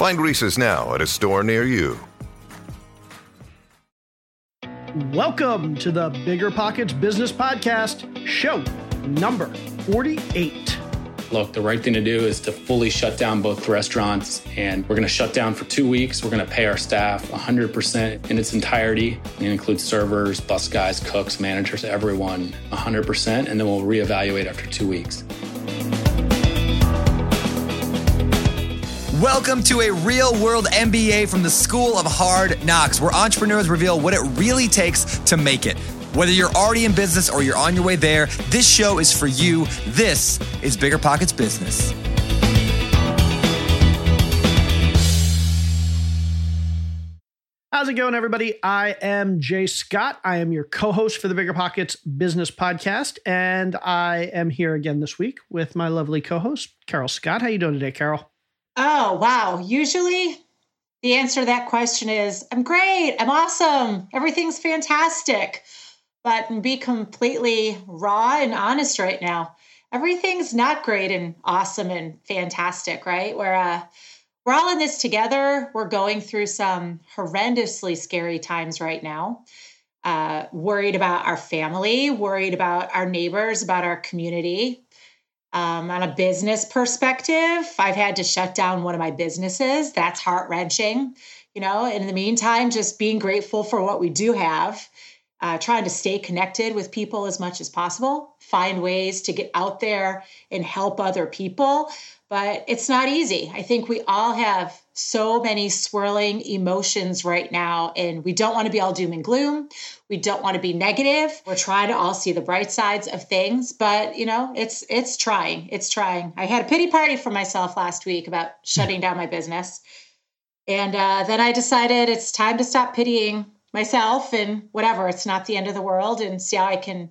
Find Reese's now at a store near you. Welcome to the Bigger Pockets Business Podcast, show number 48. Look, the right thing to do is to fully shut down both restaurants, and we're going to shut down for two weeks. We're going to pay our staff 100% in its entirety. It includes servers, bus guys, cooks, managers, everyone 100%, and then we'll reevaluate after two weeks. Welcome to a real world MBA from the School of Hard Knocks, where entrepreneurs reveal what it really takes to make it. Whether you're already in business or you're on your way there, this show is for you. This is Bigger Pockets Business. How's it going, everybody? I am Jay Scott. I am your co host for the Bigger Pockets Business Podcast, and I am here again this week with my lovely co host, Carol Scott. How you doing today, Carol? Oh, wow. Usually the answer to that question is I'm great. I'm awesome. Everything's fantastic. But be completely raw and honest right now. Everything's not great and awesome and fantastic, right? We're uh, we're all in this together. We're going through some horrendously scary times right now. Uh, worried about our family, worried about our neighbors, about our community, um, on a business perspective, I've had to shut down one of my businesses. That's heart wrenching. You know, in the meantime, just being grateful for what we do have, uh, trying to stay connected with people as much as possible, find ways to get out there and help other people. But it's not easy. I think we all have so many swirling emotions right now, and we don't want to be all doom and gloom. We don't want to be negative. We're trying to all see the bright sides of things, but you know, it's it's trying. It's trying. I had a pity party for myself last week about shutting down my business, and uh, then I decided it's time to stop pitying myself and whatever. It's not the end of the world, and see how I can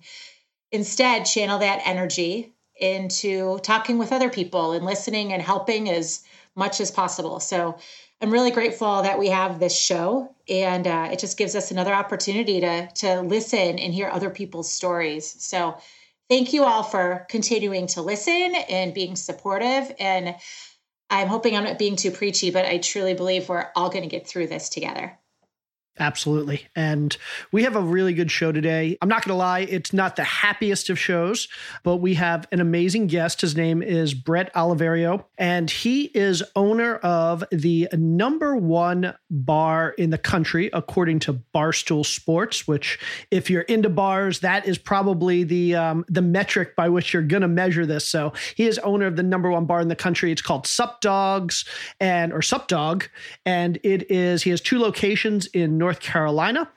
instead channel that energy into talking with other people and listening and helping as much as possible. So I'm really grateful that we have this show, and uh, it just gives us another opportunity to to listen and hear other people's stories. So, thank you all for continuing to listen and being supportive. And I'm hoping I'm not being too preachy, but I truly believe we're all going to get through this together. Absolutely. And we have a really good show today. I'm not going to lie, it's not the happiest of shows, but we have an amazing guest. His name is Bret Oliverio, and he is owner of the number one bar in the country, according to Barstool Sports, which, if you're into bars, that is probably the, um, the metric by which you're going to measure this. So he is owner of the number one bar in the country. It's called Sup Dogs and, or Sup Dog. And it is, he has two locations in North North Carolina.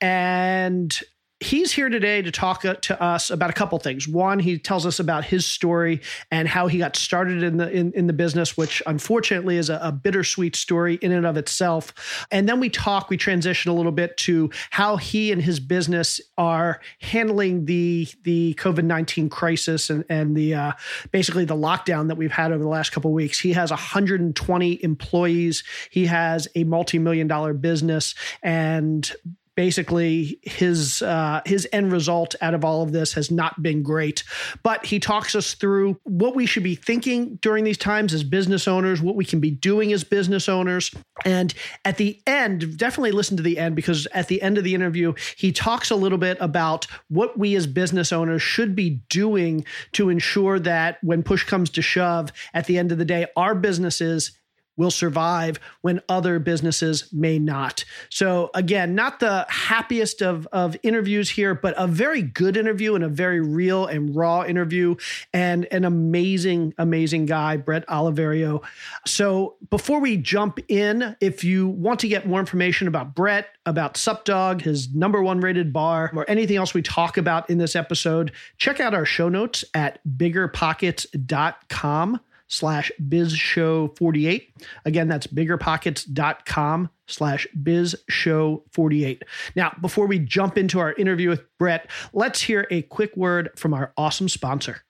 And he's here today to talk uh, to us about a couple things. One, he tells us about his story and how he got started in the in, in the business, which unfortunately is a, a, bittersweet story in and of itself. And then we talk, we transition a little bit to how he and his business are handling the the COVID nineteen crisis and and the uh, basically the lockdown that we've had over the last couple weeks. He has 120 employees. He has a multi million dollar business and basically his uh, his end result out of all of this has not been great. But he talks us through what we should be thinking during these times as business owners, what we can be doing as business owners, and at the end, definitely listen to the end because at the end of the interview, he talks a little bit about what we as business owners should be doing to ensure that when push comes to shove, at the end of the day, our businesses will survive when other businesses may not. So again, not the happiest of, of interviews here, but a very good interview and a very real and raw interview and an amazing, amazing guy, Bret Oliverio. So before we jump in, if you want to get more information about Bret, about SupDog, his number one rated bar, or anything else we talk about in this episode, check out our show notes at biggerpockets.com slash bizshow48. Again, that's biggerpockets.com slash bizshow48. Now, before we jump into our interview with Bret, let's hear a quick word from our awesome sponsor.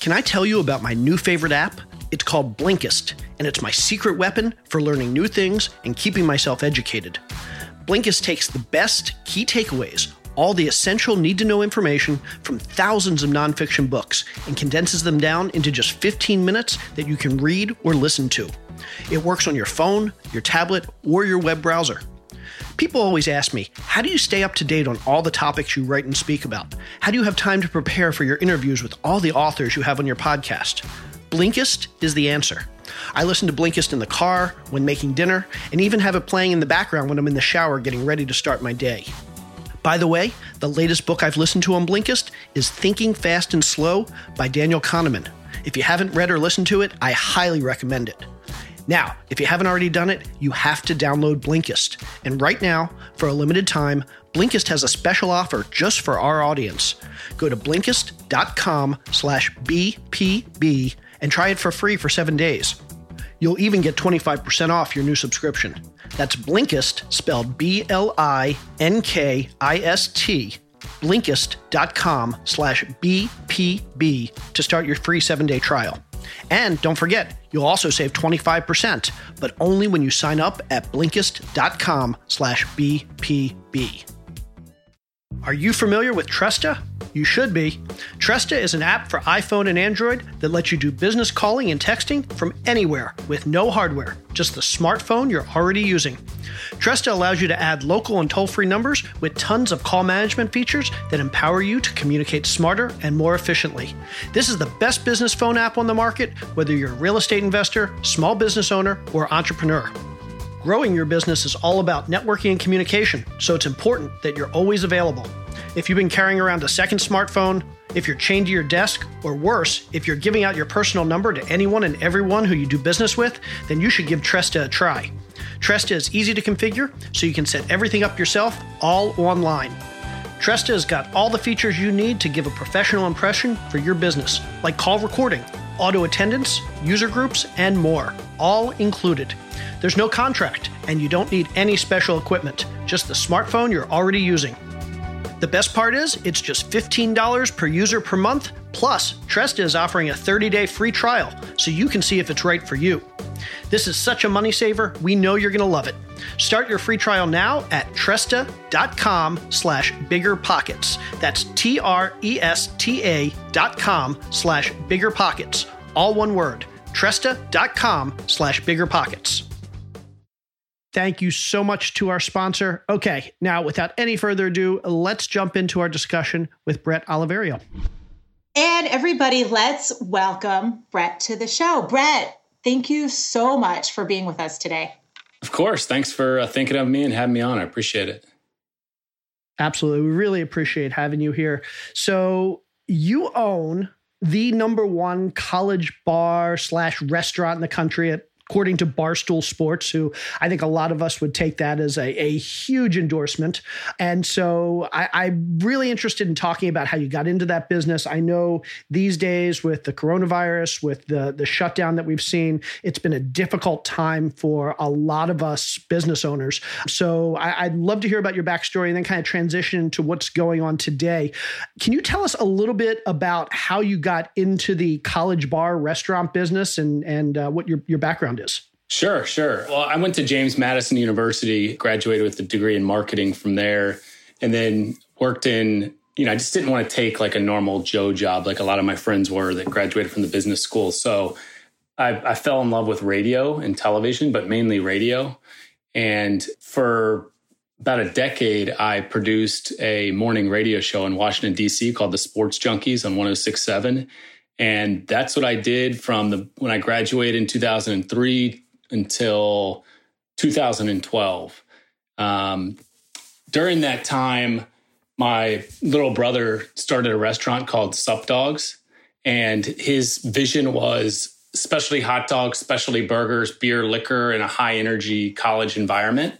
Can I tell you about my new favorite app? It's called Blinkist, and it's my secret weapon for learning new things and keeping myself educated. Blinkist takes the best key takeaways all the essential need to know information from thousands of nonfiction books and condenses them down into just 15 minutes that you can read or listen to. It works on your phone, your tablet, or your web browser. People always ask me, how do you stay up to date on all the topics you write and speak about? How do you have time to prepare for your interviews with all the authors you have on your podcast? Blinkist is the answer. I listen to Blinkist in the car, when making dinner, and even have it playing in the background when I'm in the shower getting ready to start my day. By the way, the latest book I've listened to on Blinkist is Thinking Fast and Slow by Daniel Kahneman. If you haven't read or listened to it, I highly recommend it. Now, if you haven't already done it, you have to download Blinkist. And right now, for a limited time, Blinkist has a special offer just for our audience. Go to Blinkist.com slash BPB and try it for free for seven days. You'll even get 25% off your new subscription. That's Blinkist, spelled B L I N K I S T, blinkist.com slash BPB to start your free seven day trial. And don't forget, you'll also save 25%, but only when you sign up at blinkist.com slash BPB. Are you familiar with Tresta? You should be. Tresta is an app for iPhone and Android that lets you do business calling and texting from anywhere with no hardware, just the smartphone you're already using. Tresta allows you to add local and toll free numbers with tons of call management features that empower you to communicate smarter and more efficiently. This is the best business phone app on the market, whether you're a real estate investor, small business owner, or entrepreneur. Growing your business is all about networking and communication, so it's important that you're always available. If you've been carrying around a second smartphone, if you're chained to your desk, or worse, if you're giving out your personal number to anyone and everyone who you do business with, then you should give Tresta a try. Tresta is easy to configure, so you can set everything up yourself, all online. Tresta has got all the features you need to give a professional impression for your business, like call recording, auto attendant, user groups, and more, all included. There's no contract, and you don't need any special equipment, just the smartphone you're already using. The best part is, it's just $15 per user per month, plus, Tresta is offering a 30 day free trial, so you can see if it's right for you. This is such a money saver, we know you're going to love it. Start your free trial now at tresta.com slash biggerpockets. That's T-R-E-S-T-A dot com slash biggerpockets. All one word. Tresta.com slash biggerpockets. Thank you so much to our sponsor. Okay, now without any further ado, let's jump into our discussion with Bret Oliverio. And everybody, let's welcome Bret to the show. Bret, thank you so much for being with us today. Of course. Thanks for uh, thinking of me and having me on. I appreciate it. Absolutely. We really appreciate having you here. So, you own the number one college bar slash restaurant in the country at according to Barstool Sports, who I think a lot of us would take that as a, a huge endorsement. And so I, am really interested in talking about how you got into that business. I know these days with the coronavirus, with the, the shutdown that we've seen, it's been a difficult time for a lot of us business owners. So I, would love to hear about your backstory and then kind of transition to what's going on today. Can you tell us a little bit about how you got into the college bar restaurant business and, and uh, what your, your background background is. Sure, sure. Well, I went to James Madison University, graduated with a degree in marketing from there, and then worked in, you know, I just didn't want to take like a normal Joe job like a lot of my friends were that graduated from the business school. So I, I fell in love with radio and television, but mainly radio. And for about a decade, I produced a morning radio show in Washington, D.C. called The Sports Junkies on 1067. And that's what I did from the when I graduated in 2003 until 2012. Um, during that time, my little brother started a restaurant called Sup Dogs, and his vision was specialty hot dogs, specialty burgers, beer, liquor in a high energy college environment.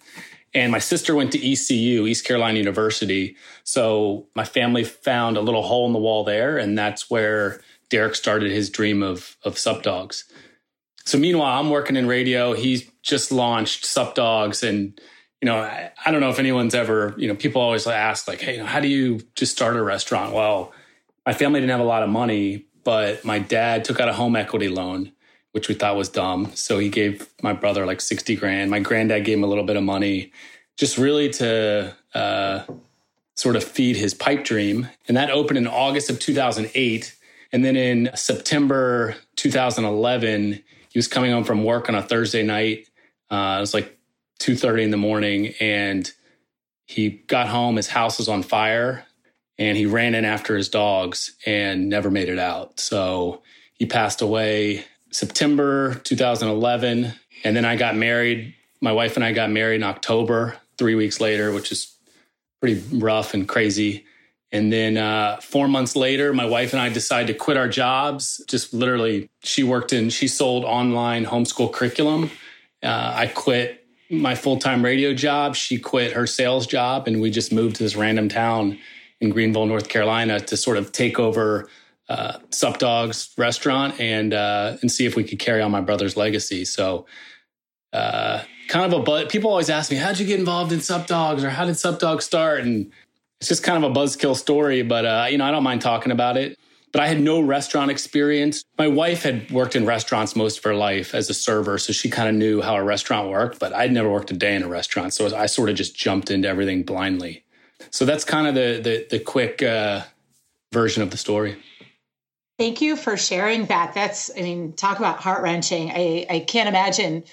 And my sister went to ECU, East Carolina University. So my family found a little hole in the wall there. And that's where Derek started his dream of, of Sup Dogs. So meanwhile, I'm working in radio. He's just launched Sup Dogs. And, you know, I, I don't know if anyone's ever, you know, people always ask, like, hey, how do you just start a restaurant? Well, my family didn't have a lot of money, but my dad took out a home equity loan which we thought was dumb. So he gave my brother like 60 grand. My granddad gave him a little bit of money just really to uh, sort of feed his pipe dream. And that opened in August of 2008. And then in September 2011, he was coming home from work on a Thursday night. Uh, it was like 2.30 in the morning and he got home his house was on fire and he ran in after his dogs and never made it out so he passed away September 2011. And then I got married. My wife and I got married in October, three weeks later, which is pretty rough and crazy. And then uh, four months later, my wife and I decided to quit our jobs. Just literally, she worked in, she sold online homeschool curriculum. Uh, I quit my full time radio job. She quit her sales job. And we just moved to this random town in Greenville, North Carolina to sort of take over uh, Sup Dogs restaurant and uh, and see if we could carry on my brother's legacy. So, uh, kind of a but people always ask me, "How'd you get involved in Sup Dogs?" or "How did Sup Dogs start?" And it's just kind of a buzzkill story, but uh, you know, I don't mind talking about it. But I had no restaurant experience. My wife had worked in restaurants most of her life as a server, so she kind of knew how a restaurant worked. But I'd never worked a day in a restaurant, so I sort of just jumped into everything blindly. So that's kind of the the, the quick uh, version of the story. Thank you for sharing that. That's, I mean, talk about heart wrenching. I, I can't imagine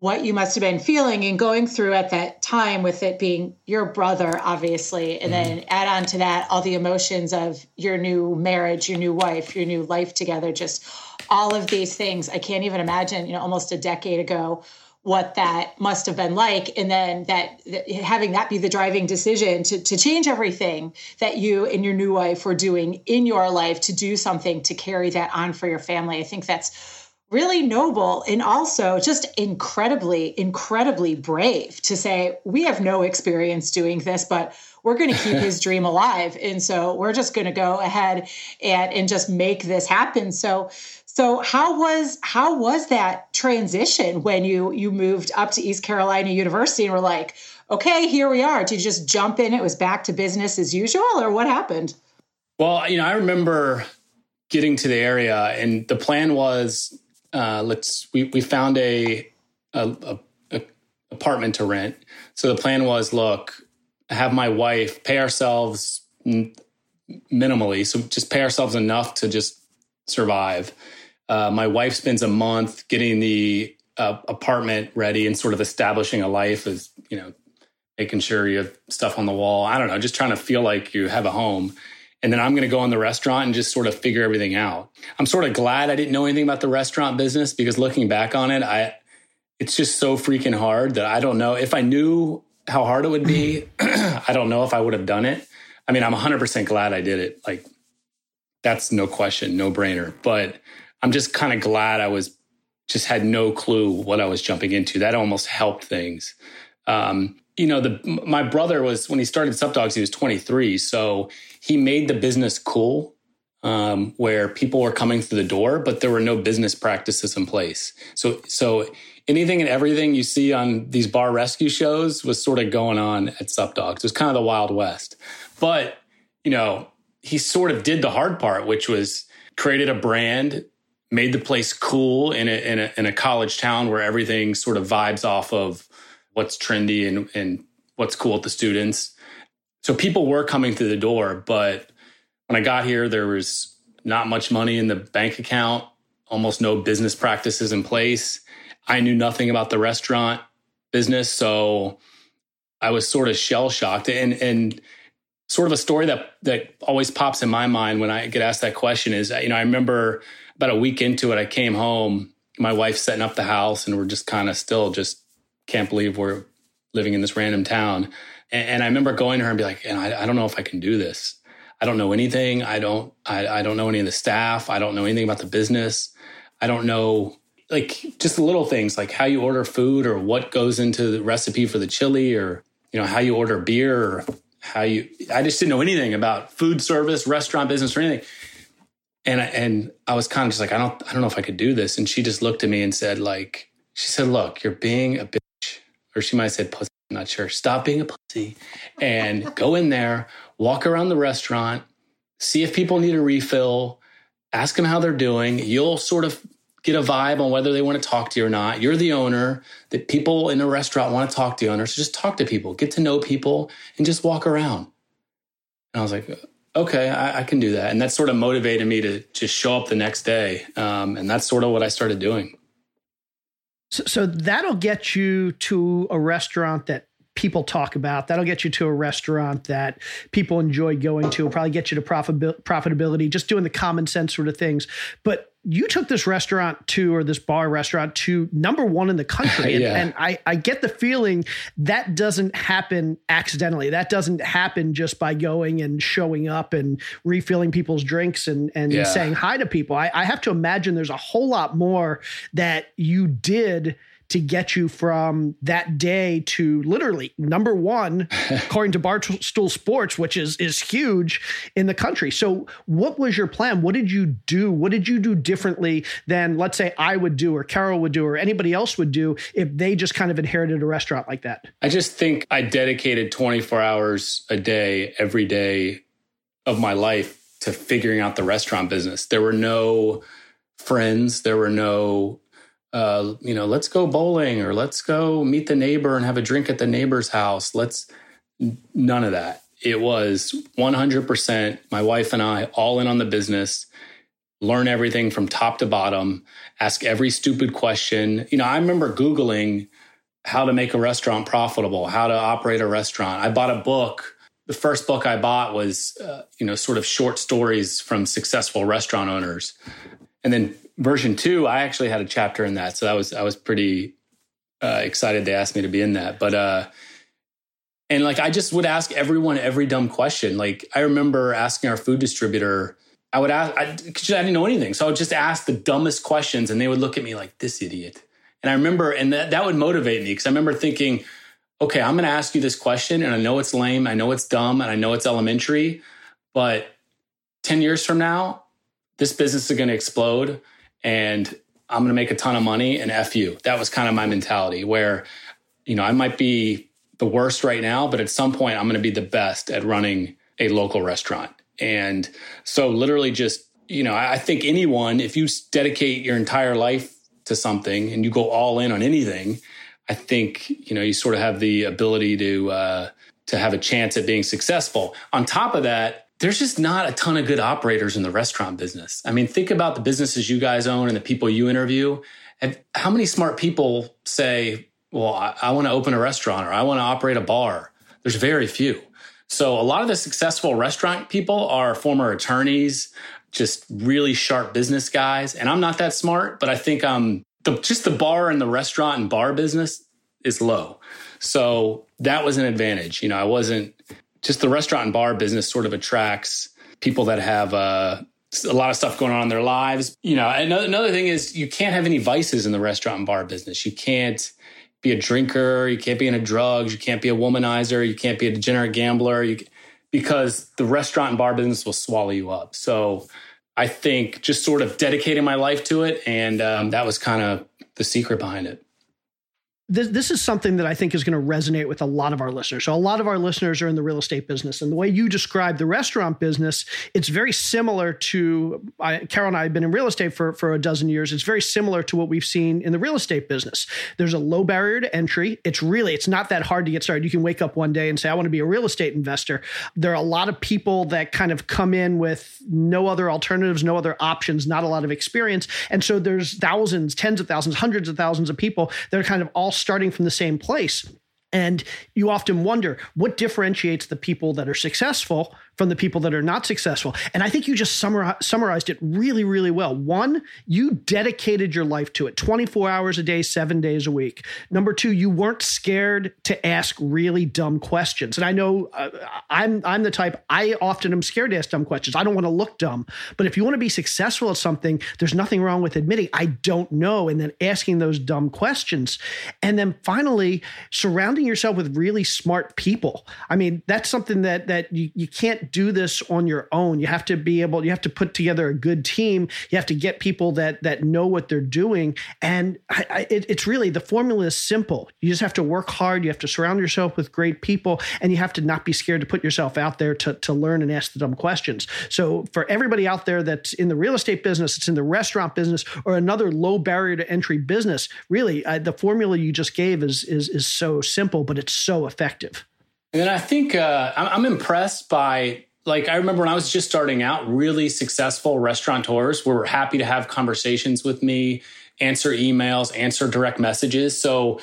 what you must have been feeling and going through at that time with it being your brother, obviously, and mm-hmm. then add on to that all the emotions of your new marriage, your new wife, your new life together, just all of these things. I can't even imagine, you know, almost a decade ago what that must have been like and then that, that, having that be the driving decision to, to change everything that you and your new wife were doing in your life to do something to carry that on for your family i think that's really noble and also just incredibly incredibly brave to say we have no experience doing this but we're going to keep his dream alive and so we're just going to go ahead and and just make this happen so so how was how was that transition when you you moved up to East Carolina University and were like, okay, here we are? Did you just jump in? It was back to business as usual, or what happened? Well, you know, I remember getting to the area, and the plan was uh, let's we we found a, a, a, a apartment to rent. So the plan was, look, have my wife pay ourselves minimally, so just pay ourselves enough to just survive. Uh, my wife spends a month getting the uh, apartment ready and sort of establishing a life as you know making sure you have stuff on the wall. I don't know just trying to feel like you have a home and then i'm going to go in the restaurant and just sort of figure everything out. I'm sort of glad i didn't know anything about the restaurant business because looking back on it i it's just so freaking hard that i don't know. If i knew how hard it would be i don't know if i would have done it. I mean i'm 100% glad i did it. Like that's no question no brainer. But I'm just kind of glad I was just had no clue what I was jumping into. That almost helped things. Um, you know, the my brother was when he started Sup Dogs, he was 23, so he made the business cool, um, where people were coming through the door, but there were no business practices in place. So, so anything and everything you see on these bar rescue shows was sort of going on at Sup Dogs. It was kind of the Wild West, but you know, he sort of did the hard part, which was created a brand made the place cool in a, in a, in a college town where everything sort of vibes off of what's trendy and, and what's cool with the students. So people were coming through the door, but when I got here, there was not much money in the bank account, almost no business practices in place. I knew nothing about the restaurant business, so I was sort of shell shocked. And and sort of a story that that always pops in my mind when I get asked that question is, you know, I remember about a week into it, I came home my wife's setting up the house and we're just kind of still just can't believe we're living in this random town. And, and I remember going to her and be like, and I, I, don't know if I can do this. I don't know anything. I don't, I, I don't know any of the staff. I don't know anything about the business. I don't know like just the little things like how you order food or what goes into the recipe for the chili or, you know, how you order beer or how you, I just didn't know anything about food service, restaurant business or anything. And I, and I was kind of just like, I don't, I don't know if I could do this. And she just looked at me and said, like, she said, look, you're being a bitch. Or she might have said pussy. I'm not sure. Stop being a pussy and go in there, walk around the restaurant, see if people need a refill, ask them how they're doing. You'll sort of get a vibe on whether they want to talk to you or not. You're the owner. That people in a restaurant want to talk to the owner. So just talk to people, get to know people, and just walk around. And I was like, okay, I, I can do that. And that sort of motivated me to just show up the next day. Um, and that's sort of what I started doing. So, so that'll get you to a restaurant that people talk about. That'll get you to a restaurant that people enjoy going to. It'll probably get you to profitability, just doing the common sense sort of things. But you took this restaurant to or this bar restaurant to number one in the country and, yeah. and, I, I get the feeling that doesn't happen accidentally that doesn't happen just by going and showing up and refilling people's drinks and, and yeah. saying hi to people I, I have to imagine there's a whole lot more that you did to get you from that day to literally number one, according to Barstool Sports, which is is huge in the country. So, what was your plan? What did you do? What did you do differently than, let's say, I would do, or Carol would do, or anybody else would do if they just kind of inherited a restaurant like that? I just think I dedicated 24 hours a day, every day of my life to figuring out the restaurant business. There were no friends, there were no uh, you know, let's go bowling or let's go meet the neighbor and have a drink at the neighbor's house. Let's none of that. It was 100% my wife and I all in on the business, learn everything from top to bottom, ask every stupid question. You know, I remember Googling how to make a restaurant profitable, how to operate a restaurant. I bought a book. The first book I bought was, uh, you know, sort of short stories from successful restaurant owners. And then version two, I actually had a chapter in that, so that was I was pretty uh, excited they asked me to be in that. But uh, and like I just would ask everyone every dumb question. Like I remember asking our food distributor. I would ask, I, I didn't know anything. So I would just ask the dumbest questions and they would look at me like, this idiot. And I remember, and that, that would motivate me because I remember thinking, okay, I'm going to ask you this question and I know it's lame. I know it's dumb and I know it's elementary, but 10 years from now, this business is going to explode and I'm going to make a ton of money and F you. That was kind of my mentality where, you know, I might be the worst right now, but at some point I'm going to be the best at running a local restaurant. And so literally just, you know, I think anyone, if you dedicate your entire life to something and you go all in on anything, I think, you know, you sort of have the ability to, uh, to have a chance at being successful. On top of that, there's just not a ton of good operators in the restaurant business. I mean, think about the businesses you guys own and the people you interview. And how many smart people say, well, I, I want to open a restaurant or I want to operate a bar? There's very few. So a lot of the successful restaurant people are former attorneys, just really sharp business guys. And I'm not that smart, but I think I'm the, just the bar and the restaurant and bar business is low. So that was an advantage. You know, I wasn't just the restaurant and bar business sort of attracts people that have uh, a lot of stuff going on in their lives. You know, another, another thing is you can't have any vices in the restaurant and bar business. You can't be a drinker. You can't be into drugs. You can't be a womanizer. You can't be a degenerate gambler. You, because the restaurant and bar business will swallow you up. So I think just sort of dedicating my life to it, and um, that was kind of the secret behind it this, this is something that I think is going to resonate with a lot of our listeners. So, a lot of our listeners are in the real estate business. And the way you describe the restaurant business, it's very similar to I, Carol and I have been in real estate for, for a dozen years. It's very similar to what we've seen in the real estate business. There's a low barrier to entry. It's really, it's not that hard to get started. You can wake up one day and say, I want to be a real estate investor. There are a lot of people that kind of come in with no other alternatives, no other options, not a lot of experience. And so, there's thousands, tens of thousands, hundreds of thousands of people that are kind of all starting from the same place. And you often wonder what differentiates the people that are successful from the people that are not successful. And I think you just summar- summarized it really, really well. One, you dedicated your life to it 24 hours a day, seven days a week. Number two, you weren't scared to ask really dumb questions. And I know uh, I'm, I'm the type, I often am scared to ask dumb questions. I don't want to look dumb. But if you want to be successful at something, there's nothing wrong with admitting, I don't know, and then asking those dumb questions. And then finally, surrounding yourself with really smart people. I mean, that's something that that you, you can't do this on your own. You have to be able, you have to put together a good team. You have to get people that that know what they're doing. And I, I, it, it's really the formula is simple. You just have to work hard. You have to surround yourself with great people, and you have to not be scared to put yourself out there to to learn and ask the dumb questions. So for everybody out there that's in the real estate business, it's in the restaurant business, or another low barrier to entry business, really, uh, the formula you just gave is is is so simple, but it's so effective. And then I think uh, I'm impressed by like I remember when I was just starting out, really successful restaurateurs were happy to have conversations with me, answer emails, answer direct messages. So,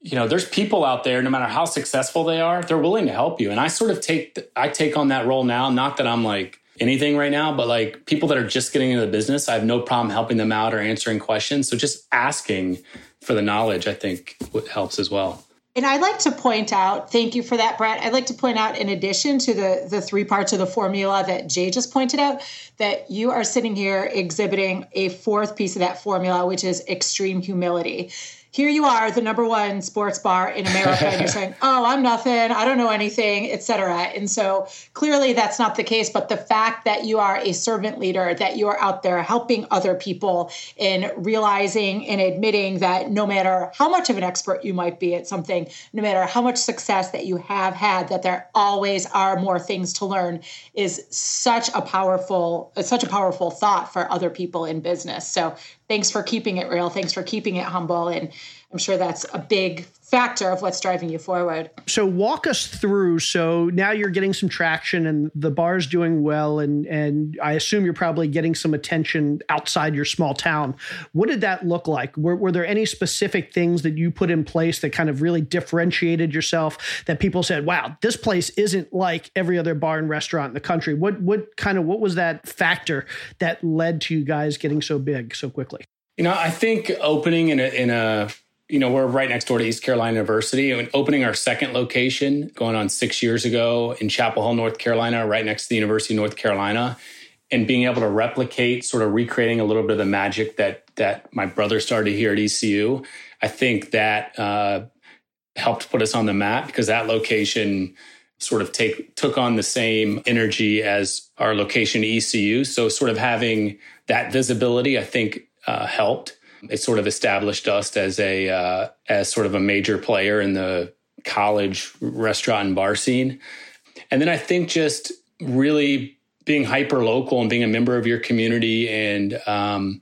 you know, there's people out there, no matter how successful they are, they're willing to help you. And I sort of take I take on that role now. Not that I'm like anything right now, but like people that are just getting into the business, I have no problem helping them out or answering questions. So just asking for the knowledge, I think helps as well. And I'd like to point out, thank you for that, Bret. I'd like to point out, in addition to the, the three parts of the formula that Jay just pointed out, that you are sitting here exhibiting a fourth piece of that formula, which is extreme humility here you are, the number one sports bar in America, and you're saying, "Oh, I'm nothing. I don't know anything," etc. And so clearly that's not the case. But the fact that you are a servant leader, that you are out there helping other people, in realizing and admitting that no matter how much of an expert you might be at something, no matter how much success that you have had, that there always are more things to learn, is such a powerful, such a powerful thought for other people in business. So thanks for keeping it real. Thanks for keeping it humble. And I'm sure that's a big factor of what's driving you forward. So walk us through. So now you're getting some traction and the bar's doing well and and I assume you're probably getting some attention outside your small town. What did that look like? Were, were there any specific things that you put in place that kind of really differentiated yourself that people said, "Wow, this place isn't like every other bar and restaurant in the country." What what kind of what was that factor that led to you guys getting so big so quickly? You know, I think opening in a in a you know, we're right next door to East Carolina University and opening our second location going on six years ago in Chapel Hill, North Carolina, right next to the University of North Carolina. And being able to replicate, sort of recreating a little bit of the magic that that my brother started here at ECU, I think that uh, helped put us on the map because that location sort of take took on the same energy as our location ECU. So sort of having that visibility, I think, uh, helped it sort of established us as a uh, as sort of a major player in the college restaurant and bar scene. And then I think just really being hyper local and being a member of your community and um,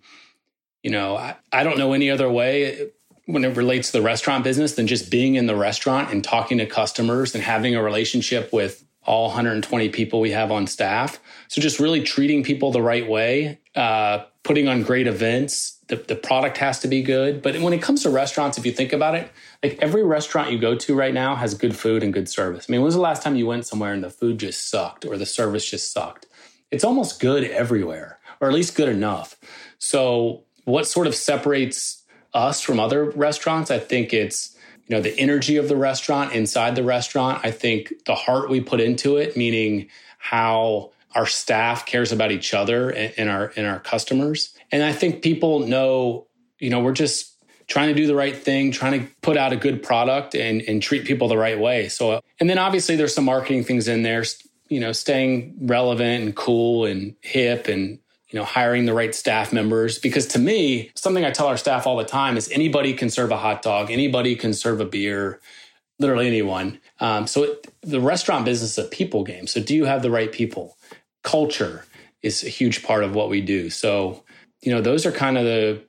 you know I, I don't know any other way when it relates to the restaurant business than just being in the restaurant and talking to customers and having a relationship with all 120 people we have on staff. So just really treating people the right way, uh, putting on great events, the, the product has to be good. But when it comes to restaurants, if you think about it, like every restaurant you go to right now has good food and good service. I mean, when was the last time you went somewhere and the food just sucked or the service just sucked? It's almost good everywhere, or at least good enough. So, what sort of separates us from other restaurants? I think it's you know the energy of the restaurant inside the restaurant. I think the heart we put into it, meaning how our staff cares about each other and our and our customers and I think people know, you know, we're just trying to do the right thing, trying to put out a good product and, and treat people the right way. So, and then obviously there's some marketing things in there, you know, staying relevant and cool and hip and, you know, hiring the right staff members. Because to me, something I tell our staff all the time is anybody can serve a hot dog, anybody can serve a beer, literally anyone. Um, so it, the restaurant business is a people game. So do you have the right people? Culture is a huge part of what we do. So you know, those are kind of the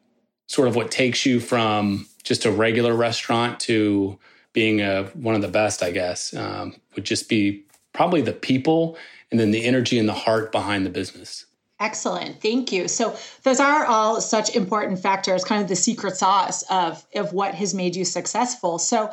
sort of what takes you from just a regular restaurant to being a, one of the best, I guess, um, would just be probably the people and then the energy and the heart behind the business. Excellent. Thank you. So those are all such important factors, kind of the secret sauce of, of what has made you successful. So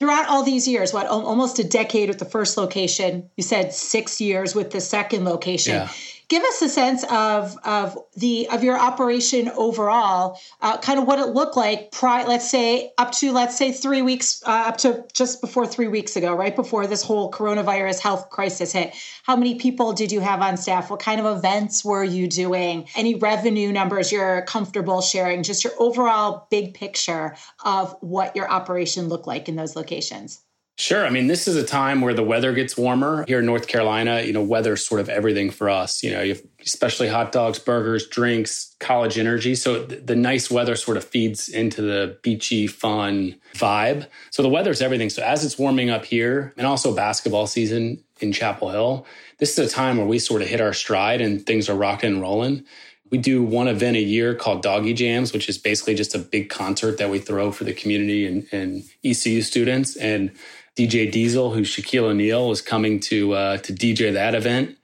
throughout all these years, what almost a decade with the first location, you said six years with the second location. Yeah give us a sense of of the of your operation overall, uh, kind of what it looked like. Pri- let's say up to let's say three weeks, uh, up to just before three weeks ago, right before this whole coronavirus health crisis hit. How many people did you have on staff? What kind of events were you doing? Any revenue numbers you're comfortable sharing? Just your overall big picture of what your operation looked like in those locations. Sure. I mean, this is a time where the weather gets warmer here in North Carolina. You know, weather's sort of everything for us. You know, especially hot dogs, burgers, drinks, college energy. So the, the nice weather sort of feeds into the beachy, fun vibe. So the weather's everything. So as it's warming up here, and also basketball season in Chapel Hill, this is a time where we sort of hit our stride and things are rocking and rolling. We do one event a year called Doggy Jams, which is basically just a big concert that we throw for the community and, and ECU students. And DJ Diesel, who Shaquille O'Neal, was coming to uh, to DJ that event.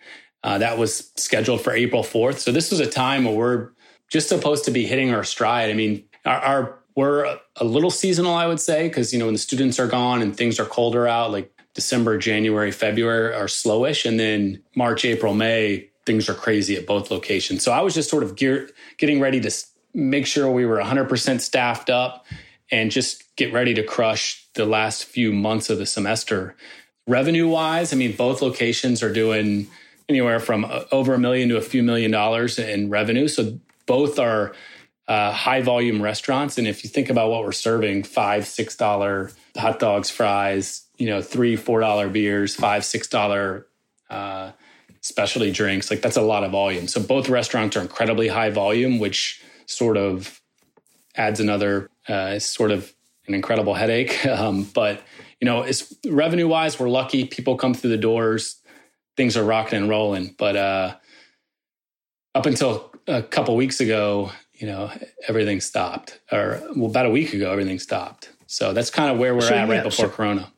Uh, that was scheduled for April 4th. So this was a time where we're just supposed to be hitting our stride. I mean, our, our we're a little seasonal, I would say, because you know when the students are gone and things are colder out, like December, January, February are slowish, and then March, April, May things are crazy at both locations. So I was just sort of gear, getting ready to make sure we were 100% staffed up and just get ready to crush the last few months of the semester. Revenue wise, I mean, both locations are doing anywhere from uh, over a million to a few million dollars in revenue. So both are uh, high volume restaurants. And if you think about what we're serving, five, six dollar hot dogs, fries, you know, three, four dollar beers, five, six dollar uh, specialty drinks, like that's a lot of volume. So both restaurants are incredibly high volume, which sort of adds another uh, sort of an incredible headache. Um, but you know, it's revenue wise, we're lucky. People come through the doors, things are rocking and rolling. But uh, up until a couple weeks ago, you know, everything stopped. Or well, about a week ago, everything stopped. So that's kind of where we're so, at yeah, right before so, Corona.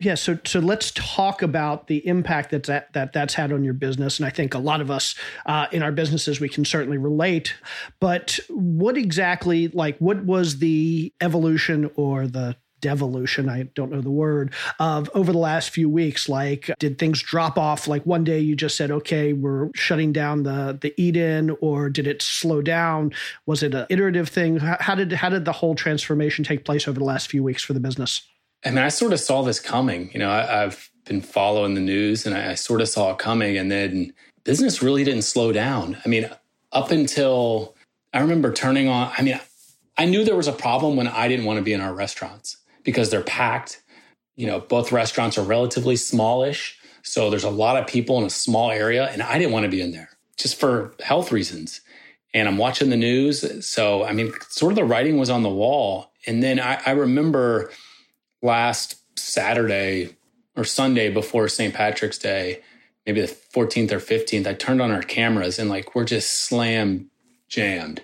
Yeah, so so let's talk about the impact that that, that that's had on your business, and I think a lot of us uh, in our businesses we can certainly relate. But what exactly, like, what was the evolution or the devolution i don't know the word of over the last few weeks? Like did things drop off? Like one day you just said okay we're shutting down the the in or did it slow down? Was it an iterative thing? How did how did the whole transformation take place over the last few weeks for the business I mean, I sort of saw this coming. You know, I, have been following the news and I, I sort of saw it coming. And then business really didn't slow down. I mean, up until I remember turning on, I mean, I knew there was a problem when I didn't want to be in our restaurants because they're packed. You know, both restaurants are relatively smallish. So there's a lot of people in a small area, and I didn't want to be in there just for health reasons. And I'm watching the news. So, I mean, sort of the writing was on the wall. And then I, I remember last Saturday or Sunday before St. Patrick's Day, maybe the 14th or 15th, I turned on our cameras and like we're just slam jammed.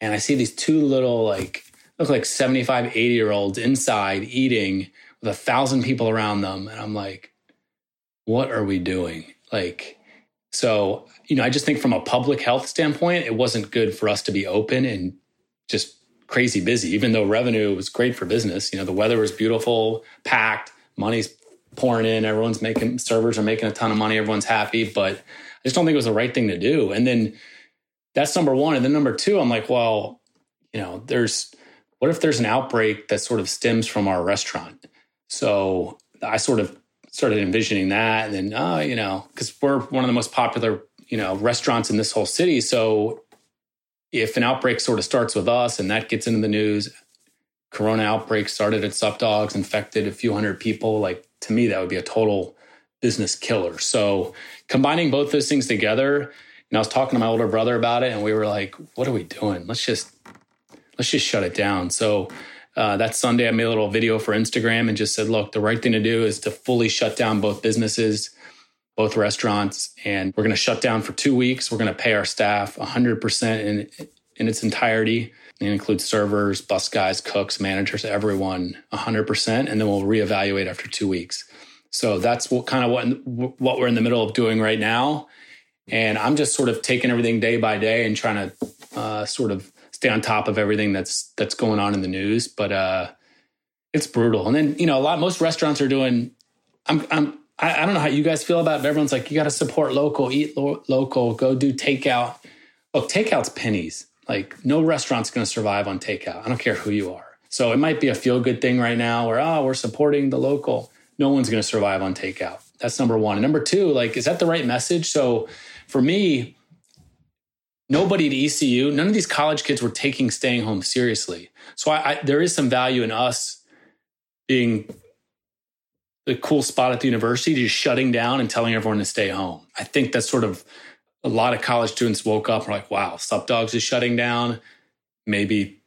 And I see these two little, like, look like 75, 80 year olds inside eating with a thousand people around them. And I'm like, what are we doing? Like, so, you know, I just think from a public health standpoint, it wasn't good for us to be open and just crazy busy, even though revenue was great for business. You know, the weather was beautiful, packed, money's pouring in, everyone's making servers are making a ton of money, everyone's happy, but I just don't think it was the right thing to do. And then that's number one. And then number two, I'm like, well, you know, there's what if there's an outbreak that sort of stems from our restaurant? So I sort of started envisioning that. And then, uh, you know, because we're one of the most popular, you know, restaurants in this whole city. So if an outbreak sort of starts with us and that gets into the news, corona outbreak started at Sup Dogs, infected a few hundred people, like to me, that would be a total business killer. So combining both those things together, and I was talking to my older brother about it, and we were like, what are we doing? Let's just let's just shut it down. So uh, that Sunday, I made a little video for Instagram and just said, look, the right thing to do is to fully shut down both businesses both restaurants, and we're going to shut down for two weeks. We're going to pay our staff 100% in, in its entirety. It includes servers, bus guys, cooks, managers, everyone 100%, and then we'll reevaluate after two weeks. So that's what kind of what what we're in the middle of doing right now, and I'm just sort of taking everything day by day and trying to uh, sort of stay on top of everything that's that's going on in the news. But uh, it's brutal. And then, you know, a lot, most restaurants are doing, I'm, I'm, I, I don't know how you guys feel about it, but everyone's like, you got to support local, eat lo- local, go do takeout. Look, takeout's pennies. Like, no restaurant's going to survive on takeout. I don't care who you are. So it might be a feel good thing right now where, oh, we're supporting the local. No one's going to survive on takeout. That's number one. And number two, like, is that the right message? So for me, nobody at ECU, none of these college kids were taking staying home seriously. So I, I, there is some value in us being the cool spot at the university, just shutting down and telling everyone to stay home. I think that's sort of a lot of college students woke up and were like, wow, Sup Dogs is shutting down. Maybe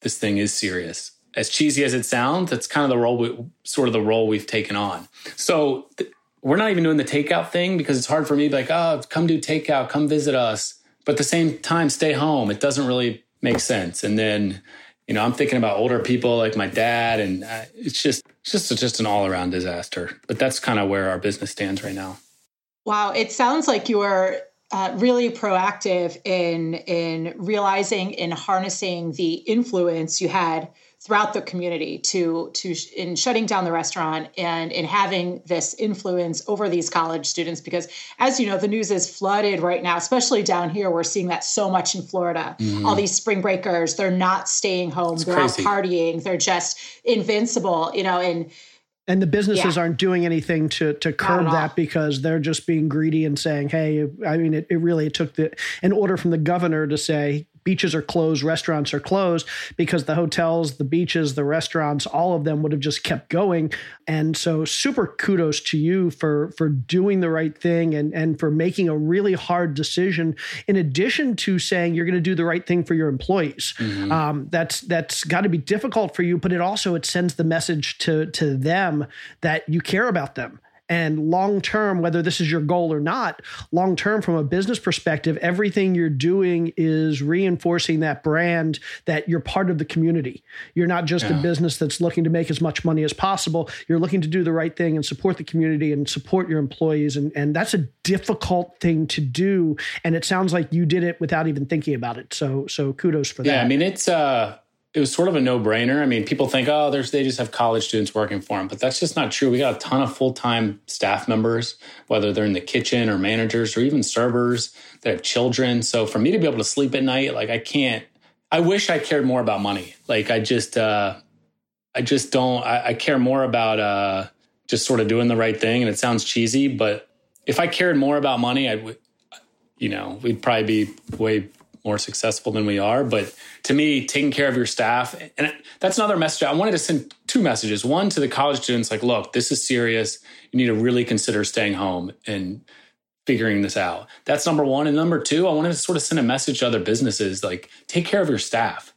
this thing is serious. As cheesy as it sounds, that's kind of the role, we, sort of the role we've taken on. So th- we're not even doing the takeout thing because it's hard for me to be like, oh, come do takeout, come visit us. But at the same time, stay home. It doesn't really make sense. And then, you know, I'm thinking about older people like my dad, and uh, it's just, it's just, just an all around disaster. But that's kind of where our business stands right now. Wow, it sounds like you are uh, really proactive in in realizing and harnessing the influence you had throughout the community to to in shutting down the restaurant and in having this influence over these college students because as you know the news is flooded right now especially down here we're seeing that so much in Florida mm-hmm. all these spring breakers they're not staying home it's they're crazy. out partying they're just invincible you know and and the businesses yeah. aren't doing anything to to curb that because they're just being greedy and saying hey i mean it, it really took the an order from the governor to say beaches are closed, restaurants are closed because the hotels, the beaches, the restaurants, all of them would have just kept going. And so super kudos to you for for doing the right thing and and for making a really hard decision in addition to saying you're going to do the right thing for your employees. Mm-hmm. Um, that's that's got to be difficult for you, but it also it sends the message to to them that you care about them and long term, whether this is your goal or not, long term from a business perspective, everything you're doing is reinforcing that brand that you're part of the community. You're not just yeah. a business that's looking to make as much money as possible. You're looking to do the right thing and support the community and support your employees. And, and that's a difficult thing to do. And it sounds like you did it without even thinking about it. So so kudos for that. Yeah, I mean it's uh it was sort of a no-brainer. I mean, people think, oh, there's they just have college students working for them, but that's just not true. We got a ton of full-time staff members, whether they're in the kitchen or managers or even servers that have children. So for me to be able to sleep at night, like I can't. I wish I cared more about money. Like I just, uh, I just don't. I, I care more about uh, just sort of doing the right thing. And it sounds cheesy, but if I cared more about money, I would, you know, we'd probably be way more successful than we are. But to me, taking care of your staff, and that's another message. I wanted to send two messages. One to the college students, like, look, this is serious. You need to really consider staying home and figuring this out. That's number one. And number two, I wanted to sort of send a message to other businesses, like, take care of your staff.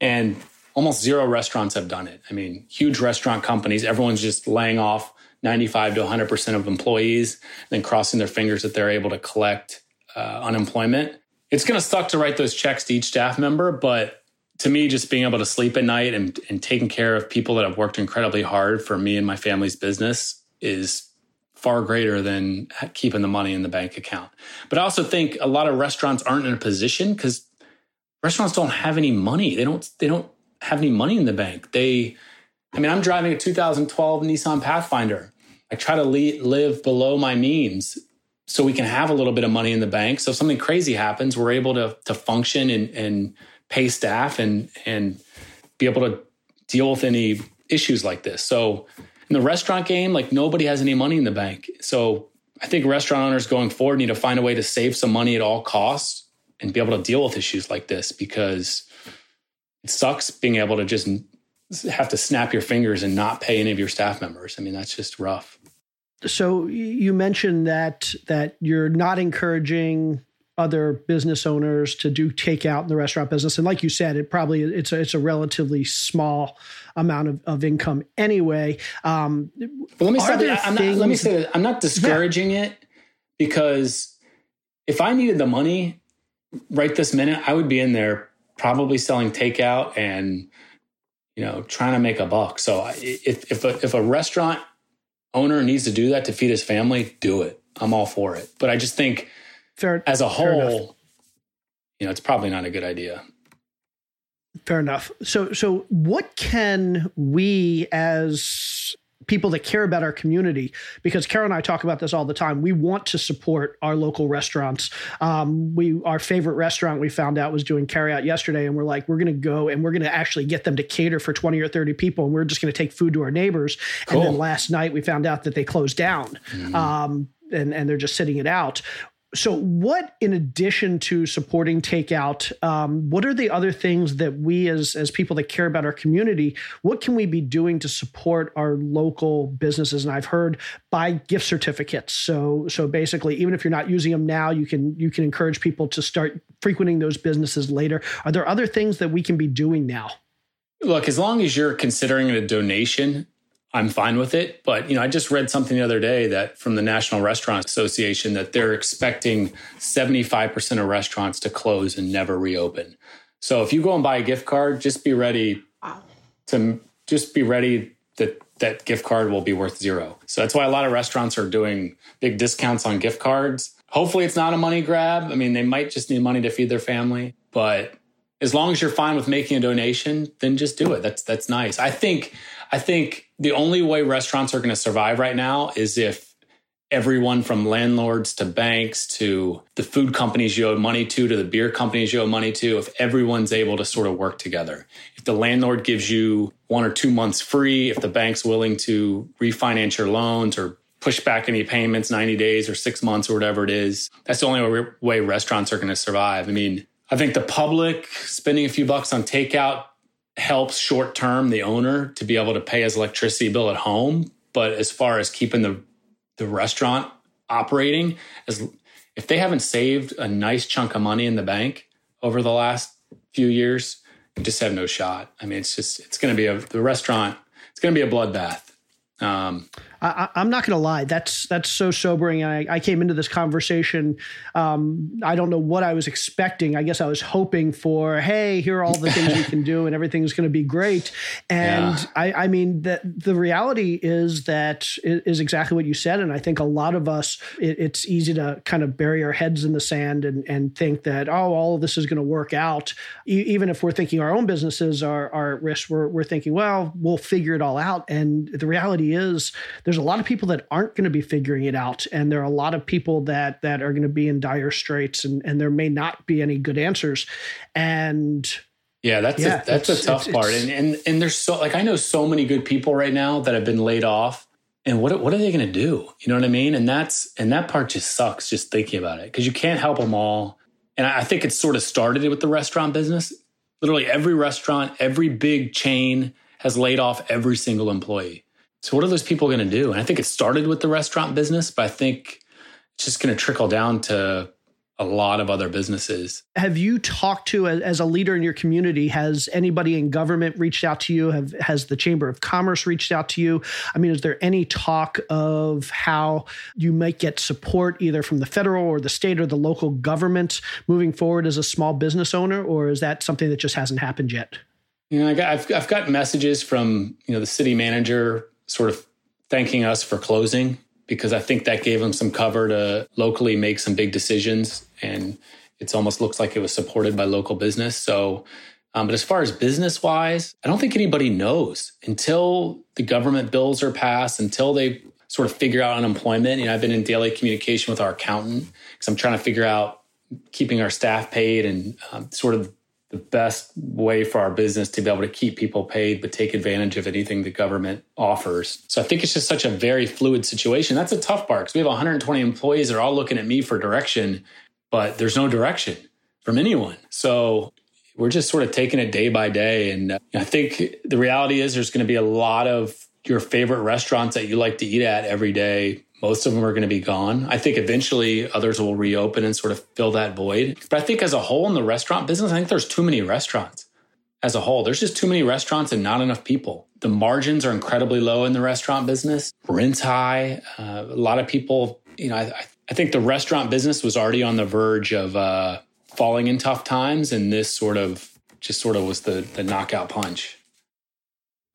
And almost zero restaurants have done it. I mean, huge restaurant companies, everyone's just laying off 95 to 100% of employees, then crossing their fingers that they're able to collect uh, unemployment it's going to suck to write those checks to each staff member, but to me, just being able to sleep at night and, and taking care of people that have worked incredibly hard for me and my family's business is far greater than keeping the money in the bank account. But I also think a lot of restaurants aren't in a position because restaurants don't have any money. They don't. They don't have any money in the bank. They. I mean, I'm driving a 2012 Nissan Pathfinder. I try to le- live below my means so we can have a little bit of money in the bank. So if something crazy happens, we're able to to function and, and pay staff and and be able to deal with any issues like this. So in the restaurant game, like nobody has any money in the bank. So I think restaurant owners going forward need to find a way to save some money at all costs and be able to deal with issues like this because it sucks being able to just have to snap your fingers and not pay any of your staff members. I mean, that's just rough so you mentioned that that you're not encouraging other business owners to do takeout in the restaurant business. And like you said it probably it's a, it's a relatively small amount of, of income anyway. Um, let me say that, I'm not, let me say that i'm not discouraging yeah. it because if i needed the money right this minute i would be in there probably selling takeout and you know trying to make a buck. So if if a, if a restaurant owner needs to do that to feed his family, do it. I'm all for it. But I just think Fair, as a whole, you know, it's probably not a good idea. Fair enough. So, so what can we as people that care about our community because Carol and I talk about this all the time. We want to support our local restaurants. Um, we our favorite restaurant we found out was doing carry out yesterday, and we're like, we're going to go and we're going to actually get them to cater for twenty or thirty people, and we're just going to take food to our neighbors. Cool. And then last night we found out that they closed down. Mm. Um, and, and they're just sitting it out so what in addition to supporting takeout um, what are the other things that we as as people that care about our community what can we be doing to support our local businesses? And i've heard buy gift certificates. So so basically even if you're not using them now you can you can encourage people to start frequenting those businesses later. Are there other things that we can be doing now? Look as long as you're considering a donation I'm fine with it. But you know, I just read something the other day that from the National Restaurant Association that they're expecting 75% of restaurants to close and never reopen. So if you go and buy a gift card, just be ready to just be ready that that gift card will be worth zero. So that's why a lot of restaurants are doing big discounts on gift cards. Hopefully it's not a money grab. I mean, they might just need money to feed their family, but as long as you're fine with making a donation, then just do it. That's that's nice. I think I think the only way restaurants are going to survive right now is if everyone from landlords to banks to the food companies you owe money to to the beer companies you owe money to if everyone's able to sort of work together. If the landlord gives you one or two months free if the bank's willing to refinance your loans or push back any payments 90 days or six months or whatever it is that's the only way restaurants are going to survive. I mean i think the public spending a few bucks on takeout helps short term the owner to be able to pay his electricity bill at home. But as far as keeping the the restaurant operating, as if they haven't saved a nice chunk of money in the bank over the last few years, you just have no shot. I mean, it's just it's going to be a the restaurant. It's going to be a bloodbath. Um, I, am not going to lie. That's that's so sobering. I, I came into this conversation. Um, I don't know what I was expecting. I guess I was hoping for, hey, here are all the things we can do, and everything's going to be great. And yeah. I, I mean, that the reality is that is exactly what you said. And I think a lot of us, it, it's easy to kind of bury our heads in the sand and and think that oh, all of this is going to work out. E- even if we're thinking our own businesses are are at risk, we're we're thinking, well, we'll figure it all out. And the reality is there's a lot of people that aren't going to be figuring it out and there are a lot of people that that are going to be in dire straits and and there may not be any good answers. And yeah that's yeah, a, that's a tough it's, part. it's, and and and there's so like i know so many good people right now that have been laid off and what what are they going to do? You know what i mean? And that's and that part just sucks just thinking about it because you can't help them all. And i think it sort of started with the restaurant business. Literally every restaurant every big chain has laid off every single employee so, what are those people going to do? And I think it started with the restaurant business, but I think it's just going to trickle down to a lot of other businesses. Have you talked to as a leader in your community? Has anybody in government reached out to you? Have has the Chamber of Commerce reached out to you? I mean, is there any talk of how you might get support either from the federal or the state or the local government moving forward as a small business owner, or is that something that just hasn't happened yet? You know, I I've, I've got messages from you know the city manager sort of thanking us for closing because I think that gave them some cover to locally make some big decisions. And it almost looks like it was supported by local business. So, um, but as far as business wise, I don't think anybody knows until the government bills are passed, until they sort of figure out unemployment. You know, I've been in daily communication with our accountant because I'm trying to figure out keeping our staff paid and um, sort of the best way for our business to be able to keep people paid but take advantage of anything the government offers. So I think it's just such a very fluid situation. That's a tough part because we have 120 employees that are all looking at me for direction, but there's no direction from anyone. So we're just sort of taking it day by day. And I think the reality is there's going to be a lot of your favorite restaurants that you like to eat at every day most of them are going to be gone. I think eventually others will reopen and sort of fill that void. But I think as a whole in the restaurant business, I think there's too many restaurants as a whole. There's just too many restaurants and not enough people. The margins are incredibly low in the restaurant business. Rent's high. Uh, a lot of people, you know, I, I, think the restaurant business was already on the verge of uh, falling in tough times, and this sort of just sort of was the the knockout punch.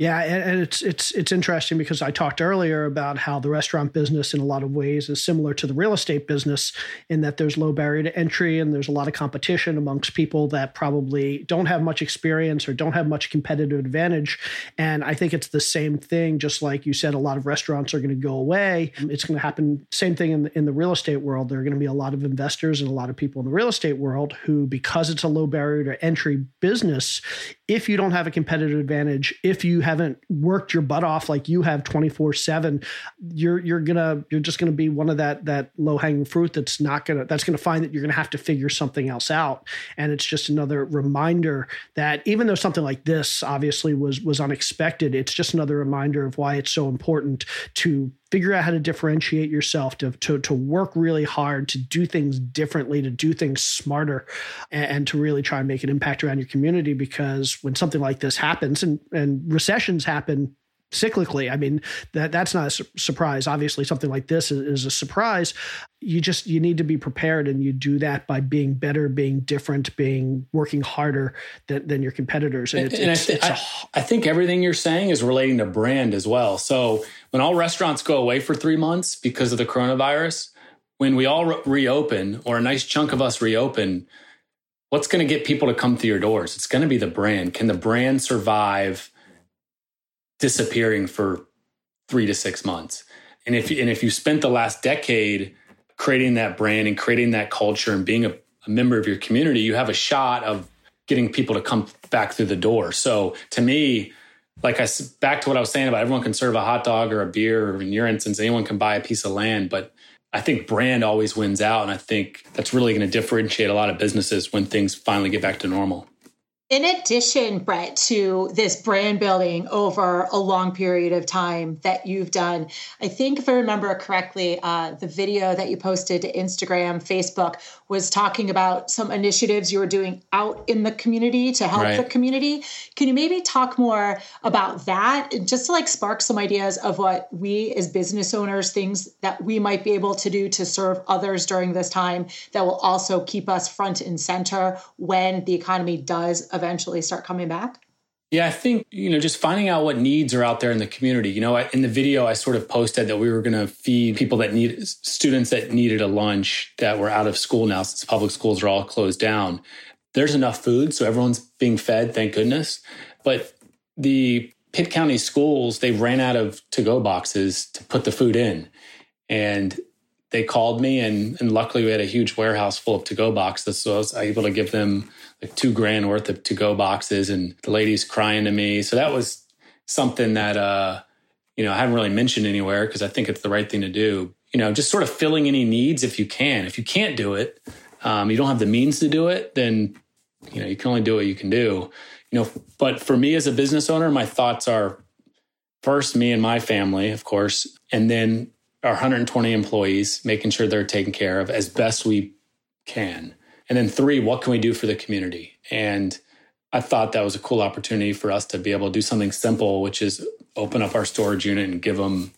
Yeah, and, it's it's it's interesting because I talked earlier about how the restaurant business, in a lot of ways, is similar to the real estate business in that there's low barrier to entry and there's a lot of competition amongst people that probably don't have much experience or don't have much competitive advantage. And I think it's the same thing. Just like you said, a lot of restaurants are going to go away. It's going to happen. Same thing in the, in the real estate world. There are going to be a lot of investors and a lot of people in the real estate world who, because it's a low barrier to entry business, if you don't have a competitive advantage, if you haven't worked your butt off like you have 24/7, you're you're gonna you're just gonna be one of that that low hanging fruit that's not gonna that's gonna find that you're gonna have to figure something else out. And it's just another reminder that even though something like this obviously was was unexpected, it's just another reminder of why it's so important to figure out how to differentiate yourself to, to, to work really hard to do things differently to do things smarter and, and, to really try and make an impact around your community because when something like this happens and, and recessions happen cyclically. I mean, that that's not a su- surprise. Obviously, something like this is, is, a surprise. You just you need to be prepared, and you do that by being better, being different, being working harder than, than your competitors. And, it's, and it's, I, th- it's a, I think everything you're saying is relating to brand as well. So when all restaurants go away for three months because of the coronavirus, when we all re- reopen, or a nice chunk of us reopen. What's going to get people to come through your doors? It's going to be the brand. Can the brand survive disappearing for three to six months. And if and if you spent the last decade creating that brand and creating that culture and being a, a member of your community, you have a shot of getting people to come back through the door. So to me, like I back to what I was saying about everyone can serve a hot dog or a beer, or in your instance, anyone can buy a piece of land, but I think brand always wins out. And I think that's really going to differentiate a lot of businesses when things finally get back to normal. In addition, Bret, to this brand building over a long period of time that you've done, I think if I remember correctly, uh, the video that you posted to Instagram, Facebook was talking about some initiatives you were doing out in the community to help right. the community. Can you maybe talk more about that, just to like spark some ideas of what we as business owners, things that we might be able to do to serve others during this time that will also keep us front and center when the economy does eventually start coming back? Yeah, I think, you know, just finding out what needs are out there in the community. You know, in the video, I sort of posted that we were going to feed people that need students that needed a lunch that were out of school now since public schools are all closed down. There's enough food, so everyone's being fed, thank goodness. But the Pitt County schools, they ran out of to go boxes to put the food in. And they called me, and, and luckily we had a huge warehouse full of to go boxes. So I was able to give them like two grand worth of to go boxes and the lady's crying to me. So that was something that, uh, you know, I haven't really mentioned anywhere because I think it's the right thing to do. You know, just sort of filling any needs if you can. If you can't do it, um, you don't have the means to do it, then, you know, you can only do what you can do. You know, but for me as a business owner, my thoughts are first me and my family, of course, and then our 120 employees, making sure they're taken care of as best we can. And then three, what can we do for the community? And I thought that was a cool opportunity for us to be able to do something simple, which is open up our storage unit and give them,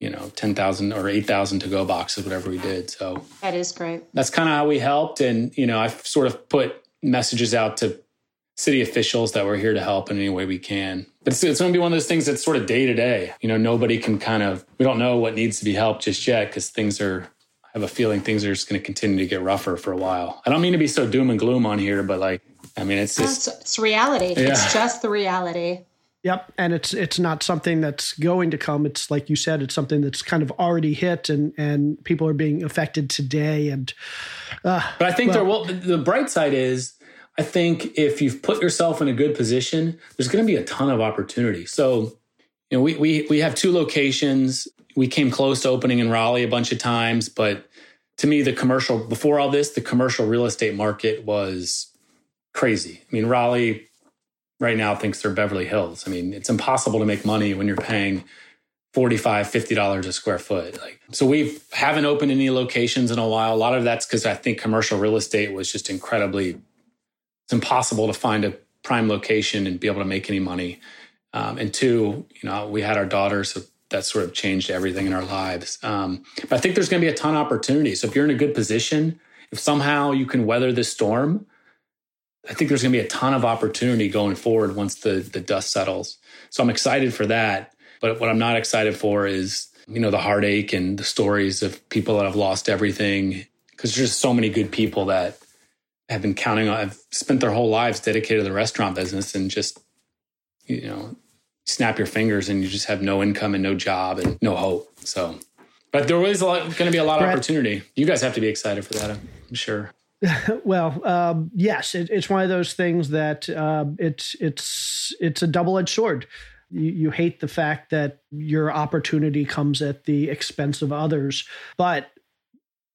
you know, 10,000 or 8,000 to go boxes, whatever we did. So that is great. That's kind of how we helped. And, you know, I've sort of put messages out to city officials that we're here to help in any way we can. But it's, it's going to be one of those things that's sort of day to day. You know, nobody can kind of, we don't know what needs to be helped just yet because things are have a feeling things are just going to continue to get rougher for a while. I don't mean to be so doom and gloom on here, but like, I mean, it's just it's, it's reality. Yeah. It's just the reality. Yep, and it's it's not something that's going to come. It's like you said, it's something that's kind of already hit, and and people are being affected today. And uh, but I think well, there will. The bright side is, I think if you've put yourself in a good position, there's going to be a ton of opportunity. So you know, we we we have two locations we came close to opening in Raleigh a bunch of times, but to me, the commercial before all this, the commercial real estate market was crazy. I mean, Raleigh right now thinks they're Beverly Hills. I mean, it's impossible to make money when you're paying 45 50 dollars a square foot like so we haven't opened any locations in a while a lot of that's because i think commercial real estate was just incredibly it's impossible to find a prime location and be able to make any money um, and two you know we had our daughter so that sort of changed everything in our lives. Um, but I think there's going to be a ton of opportunity. So if you're in a good position, if somehow you can weather this storm, I think there's going to be a ton of opportunity going forward once the the dust settles. So I'm excited for that. But what I'm not excited for is, you know, the heartache and the stories of people that have lost everything because there's just so many good people that have been counting on have spent their whole lives dedicated to the restaurant business and just you know, snap your fingers and you just have no income and no job and no hope. So but there is going to be a lot of Bret, opportunity. You guys have to be excited for that, I'm sure. well, um, yes, it, it's one of those things that uh, it's it's it's a double edged sword. You, you hate the fact that your opportunity comes at the expense of others, but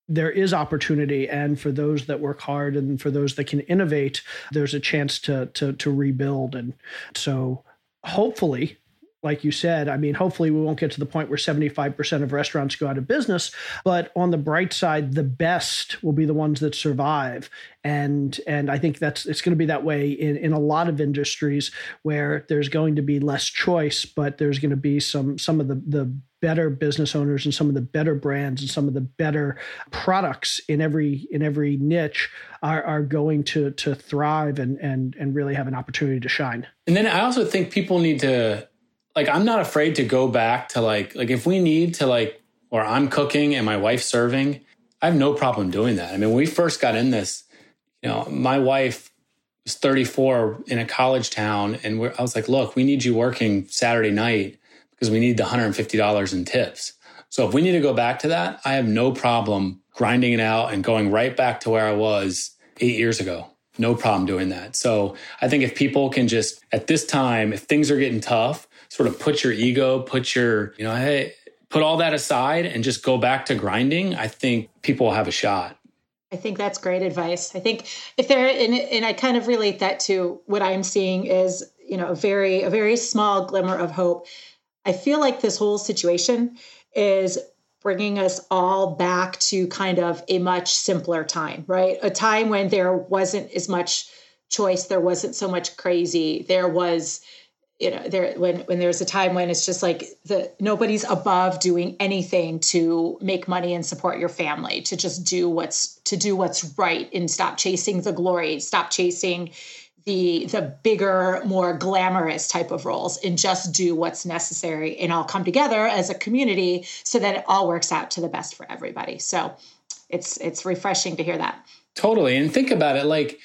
there is opportunity and for those that work hard and for those that can innovate there's a chance to to to rebuild and so hopefully like you said, I mean, hopefully we won't get to the point where 75% of restaurants go out of business, but on the bright side, the best will be the ones that survive. And and I think that's it's going to be that way in, in a lot of industries where there's going to be less choice, but there's going to be some some of the the better business owners and some of the better brands and some of the better products in every in every niche are, are going to to thrive and and and really have an opportunity to shine. And then I also think people need to like I'm not afraid to go back to like like if we need to like or I'm cooking and my wife's serving, I have no problem doing that. I mean, when we first got in this, you know, my wife was 34 in a college town, and I was like, "Look, we need you working Saturday night because we need the $150 in tips." So if we need to go back to that, I have no problem grinding it out and going right back to where I was eight years ago. No problem doing that. So I think if people can just, at this time, if things are getting tough, sort of put your ego, put your, you know, hey, put all that aside and just go back to grinding, I think people will have a shot. I think that's great advice. I think if there, and, and I kind of relate that to what I'm seeing is, you know, a very, a very small glimmer of hope. I feel like this whole situation is bringing us all back to kind of a much simpler time, right? A time when there wasn't as much choice, there wasn't so much crazy, there was, you know there when when there's a time when it's just like the nobody's above doing anything to make money and support your family to just do what's to do what's right and stop chasing the glory stop chasing the the bigger more glamorous type of roles and just do what's necessary and all come together as a community so that it all works out to the best for everybody. So it's it's refreshing to hear that. Totally. And think about it like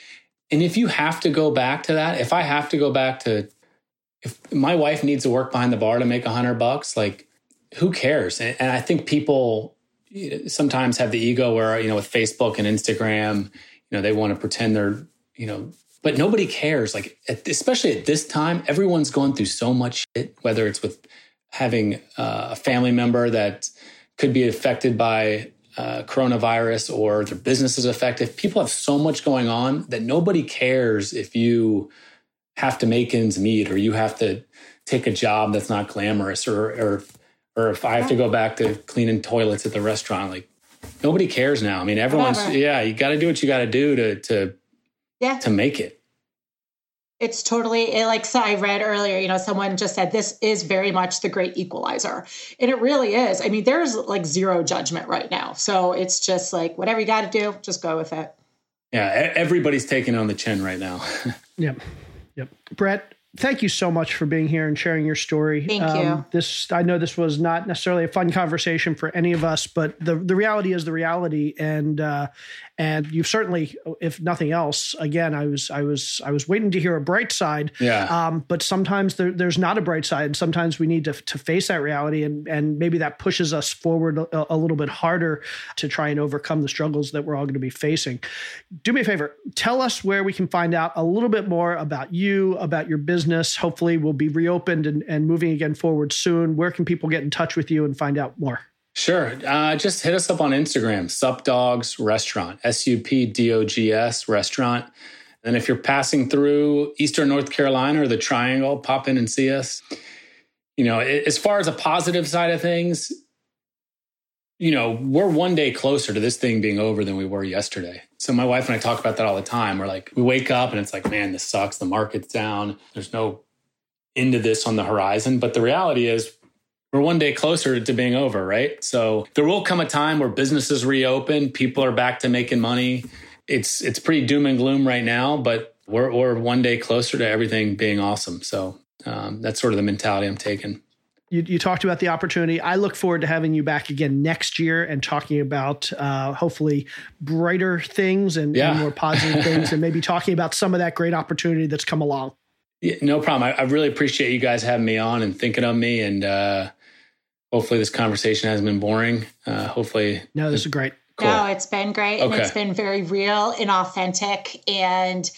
and if you have to go back to that if i have to go back to if my wife needs to work behind the bar to make a hundred bucks, like who cares? And, and I think people sometimes have the ego where, you know, with Facebook and Instagram, you know, they want to pretend they're, you know, but nobody cares. Like, at, especially at this time, everyone's going through so much shit, whether it's with having uh, a family member that could be affected by uh, coronavirus or their business is affected. People have so much going on that nobody cares if you have to make ends meet or you have to take a job that's not glamorous or or or if I have to go back to cleaning toilets at the restaurant, like nobody cares now. I mean, everyone's Whatever. yeah, you got to do what you got to do to to yeah to make it. It's totally like so I read earlier. You know, someone just said this is very much the great equalizer, and it really is. I mean, there's like zero judgment right now, so it's just like whatever you got to do, just go with it. Yeah, everybody's taking on the chin right now. yep. Yep. Bret, thank you so much for being here and sharing your story. Thank um, you. This I know this was not necessarily a fun conversation for any of us, but the the reality is the reality, and uh, and you've certainly, if nothing else, again, I was I was I was waiting to hear a bright side. Yeah. Um, but sometimes there, there's not a bright side, and sometimes we need to to face that reality, and and maybe that pushes us forward a, a little bit harder to try and overcome the struggles that we're all going to be facing. Do me a favor, tell us where we can find out a little bit more about you, about your business. Hopefully, we'll be reopened and, and moving again forward soon. Where can people get in touch with you and find out more? Sure. Uh, just hit us up on Instagram, Sup Dogs Restaurant, S U P D O G S Restaurant. And if you're passing through Eastern North Carolina or the Triangle, pop in and see us. You know, as far as a positive side of things, you know, we're one day closer to this thing being over than we were yesterday. So my wife and I talk about that all the time. We're like, we wake up and it's like, man, this sucks. The market's down. There's no end to this on the horizon. But the reality is, we're one day closer to being over, right? So there will come a time where businesses reopen, people are back to making money. It's it's pretty doom and gloom right now, but we're, we're one day closer to everything being awesome. So um, that's sort of the mentality I'm taking. You, you, talked about the opportunity. I look forward to having you back again next year and talking about uh, hopefully brighter things and, yeah. and more positive things, and maybe talking about some of that great opportunity that's come along. Yeah, no problem. I, I, really appreciate you guys having me on and thinking of me. And uh, hopefully, this conversation hasn't been boring. Uh, hopefully, no, this is great. Cool. No, it's been great, okay. and it's been very real and authentic, and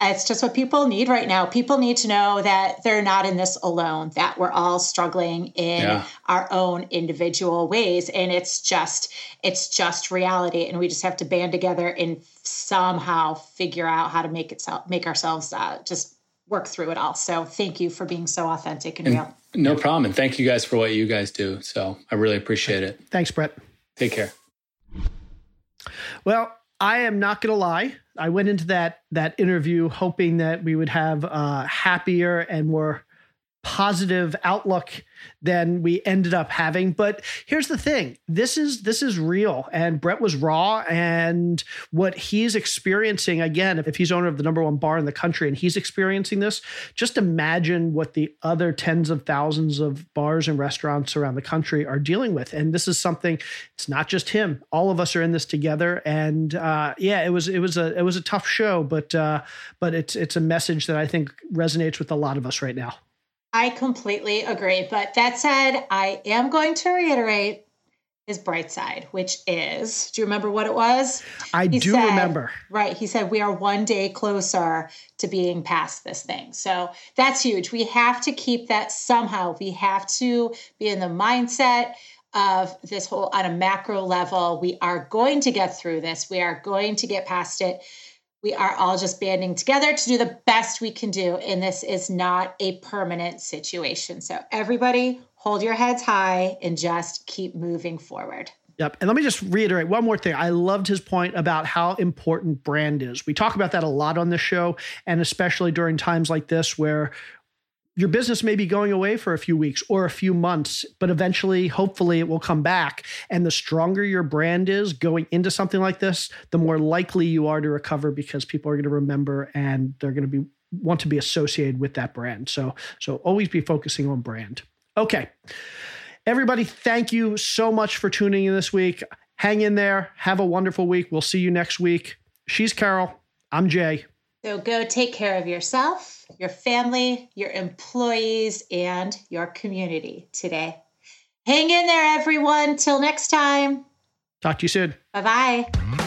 it's just what people need right now. People need to know that they're not in this alone, that we're all struggling in yeah. our own individual ways. And it's just, it's just reality. And we just have to band together and somehow figure out how to make it, make ourselves uh, just work through it all. So thank you for being so authentic and, and real. No problem. And thank you guys for what you guys do. So I really appreciate it. Thanks, Bret. Take care. Well, I am not going to lie. I went into that that interview hoping that we would have a happier and more positive outlook than we ended up having. But here's the thing: this is this is real, and Bret was raw, and what he's experiencing again. If he's owner of the number one bar in the country, and he's experiencing this, just imagine what the other tens of thousands of bars and restaurants around the country are dealing with. And this is something. It's not just him. All of us are in this together. And uh, yeah, it was it was a it was a tough show, but uh, but it's it's a message that I think resonates with a lot of us right now. I completely agree. But that said, I am going to reiterate his bright side, which is do you remember what it was? I he do said, remember. Right. He said, We are one day closer to being past this thing. So that's huge. We have to keep that somehow. We have to be in the mindset of this whole on a macro level. We are going to get through this, we are going to get past it we are all just banding together to do the best we can do. And this is not a permanent situation. So, everybody, hold your heads high and just keep moving forward. Yep. And let me just reiterate one more thing. I loved his point about how important brand is. We talk about that a lot on the show, and especially during times like this where your business may be going away for a few weeks or a few months, but eventually, hopefully, it will come back. And the stronger your brand is going into something like this, the more likely you are to recover because people are going to remember and they're going to be want to be associated with that brand. So, so always be focusing on brand. Okay. Everybody, thank you so much for tuning in this week. Hang in there. Have a wonderful week. We'll see you next week. She's Carol. I'm Jay. So go take care of yourself, your family, your employees, and your community today. Hang in there, everyone. Till next time. Talk to you soon. Bye bye.